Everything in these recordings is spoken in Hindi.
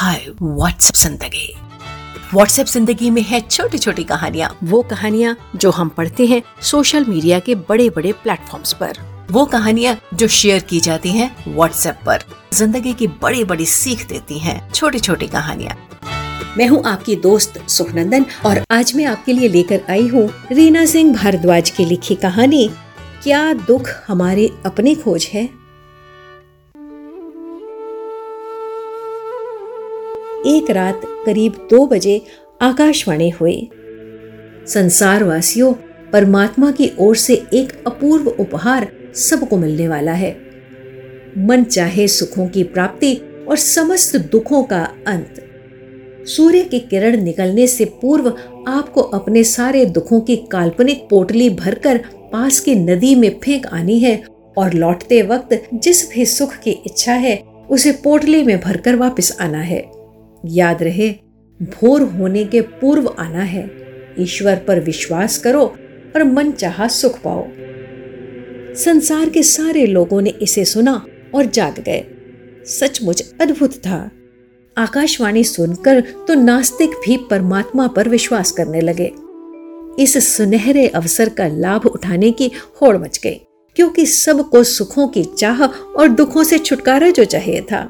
हाय व्हाट्सएप ज़िंदगी। व्हाट्सएप ज़िंदगी में है छोटी छोटी कहानियाँ। वो कहानियाँ जो हम पढ़ते हैं सोशल मीडिया के बड़े बड़े प्लेटफॉर्म्स पर। वो कहानियाँ जो शेयर की जाती हैं व्हाट्सएप पर। ज़िंदगी की बड़ी बड़ी सीख देती हैं छोटी छोटी कहानियाँ। मैं हूँ आपकी दोस्त सुखनंदन और आज मैं आपके लिए लेकर आई हूँ रीना सिंह भारद्वाज की लिखी कहानी, क्या दुख हमारे अपने खोज है? एक रात करीब दो बजे आकाशवाणी हुई। संसार वासियों परमात्मा की ओर से एक अपूर्व उपहार सबको मिलने वाला है। मन चाहे सुखों की प्राप्ति और समस्त दुखों का अंत। सूर्य की किरण निकलने से पूर्व आपको अपने सारे दुखों की काल्पनिक पोटली भरकर पास की नदी में फेंक आनी है और लौटते वक्त जिस भी सुख की इच्छा है, उसे पोटली में भरकर वापस आना है। याद रहे, भोर होने के पूर्व आना है। ईश्वर पर विश्वास करो और मन चाह सुख पाओ। संसार के सारे लोगों ने इसे सुना और जाग गए। सचमुच अद्भुत था। आकाशवाणी सुनकर तो नास्तिक भी परमात्मा पर विश्वास करने लगे। इस सुनहरे अवसर का लाभ उठाने की होड़ मच गई, क्योंकि सबको सुखों की चाह और दुखों से छुटकारा जो चाहिए था।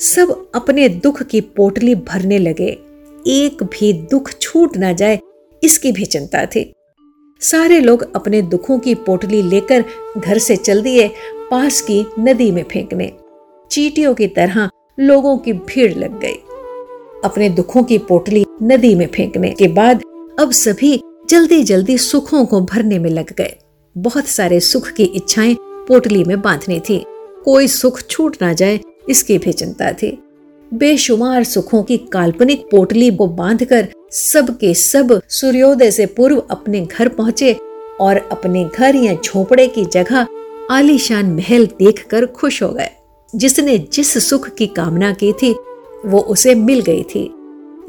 सब अपने दुख की पोटली भरने लगे। एक भी दुख छूट ना जाए, इसकी भी चिंता थी। सारे लोग अपने दुखों की पोटली लेकर घर से चल दिए, पास की नदी में फेंकने। चीटियों की तरह लोगों की भीड़ लग गई। अपने दुखों की पोटली नदी में फेंकने के बाद अब सभी जल्दी जल्दी सुखों को भरने में लग गए। बहुत सारे सुख की इच्छाएँ पोटली में बांधनी थी। कोई सुख छूट ना जाए इसकी भी चिंता थी। बेशुमार सुखों की काल्पनिक पोटली को बांधकर सब के सब सूर्योदय से पूर्व अपने घर पहुँचे और अपने घर या झोपड़े की जगह आलीशान महल देखकर खुश हो गए। जिसने जिस सुख की कामना की थी, वो उसे मिल गई थी।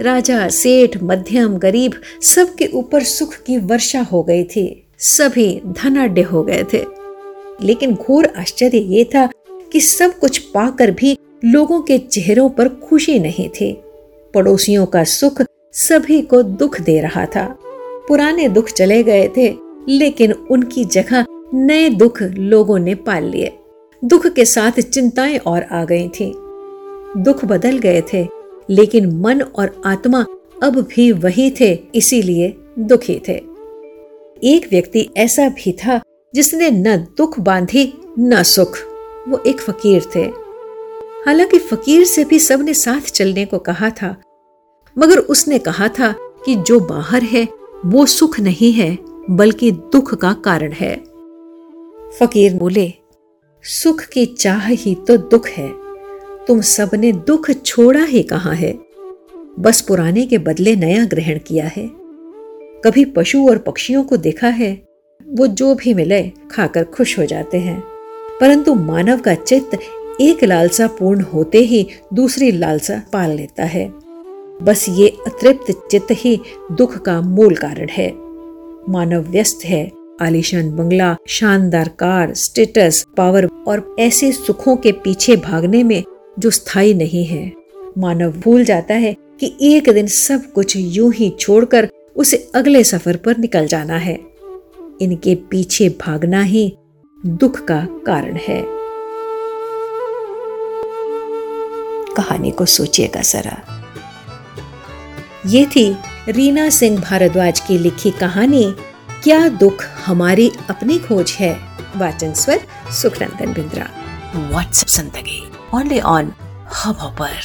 राजा, सेठ, मध्यम, गरीब सबके ऊपर सुख की वर्षा हो गई थी। सभी धनाढ़ हो गए थे। लेकिन घोर आश्चर्य ये था कि सब कुछ पाकर भी लोगों के चेहरों पर खुशी नहीं थी। पड़ोसियों का सुख सभी को दुख दे रहा था। पुराने दुख चले गए थे, लेकिन उनकी जगह नए दुख लोगों ने पाल लिए। दुख के साथ चिंताएँ और आ गई थी। दुख बदल गए थे, लेकिन मन और आत्मा अब भी वही थे, इसीलिए दुखी थे। एक व्यक्ति ऐसा भी था जिसने न दुख बांधी, न सुख। वो एक फकीर थे। हालाँकि फकीर से भी सबने साथ चलने को कहा था, मगर उसने कहा था कि जो बाहर है, वो सुख नहीं है, बल्कि दुख का कारण है। फकीर बोले, सुख की चाह ही तो दुख है। तुम सबने दुख छोड़ा ही कहा है? बस पुराने के बदले नया ग्रहण किया है। कभी पशु और पक्षियों को देखा है, वो जो भी मिले, खाकर खुश हो जाते हैं। परंतु मानव का चित्त एक लालसा पूर्ण होते ही दूसरी लालसा पाल लेता है। बस ये अतृप्त चित्त ही दुख का मूल कारण है। मानव व्यस्त है। आलिशान बंगला, शानदार कार स्टेटस पावर और ऐसे सुखों के पीछे भागने में जो स्थायी नहीं है। मानव भूल जाता है कि एक दिन सब कुछ यूँ ही छोड़कर उसे अगले सफ़र पर निकल जाना है। इनके पीछे भागना ही दुख का कारण है। कहानी को सोचिएगा जरा। ये थी रीना सिंह भारद्वाज की लिखी कहानी, क्या दुख हमारी अपनी खोज है? वाचन स्वर सुखनंदन बिंद्रा। व्हाट्सएप ज़िंदगी ओनली ऑन हब पर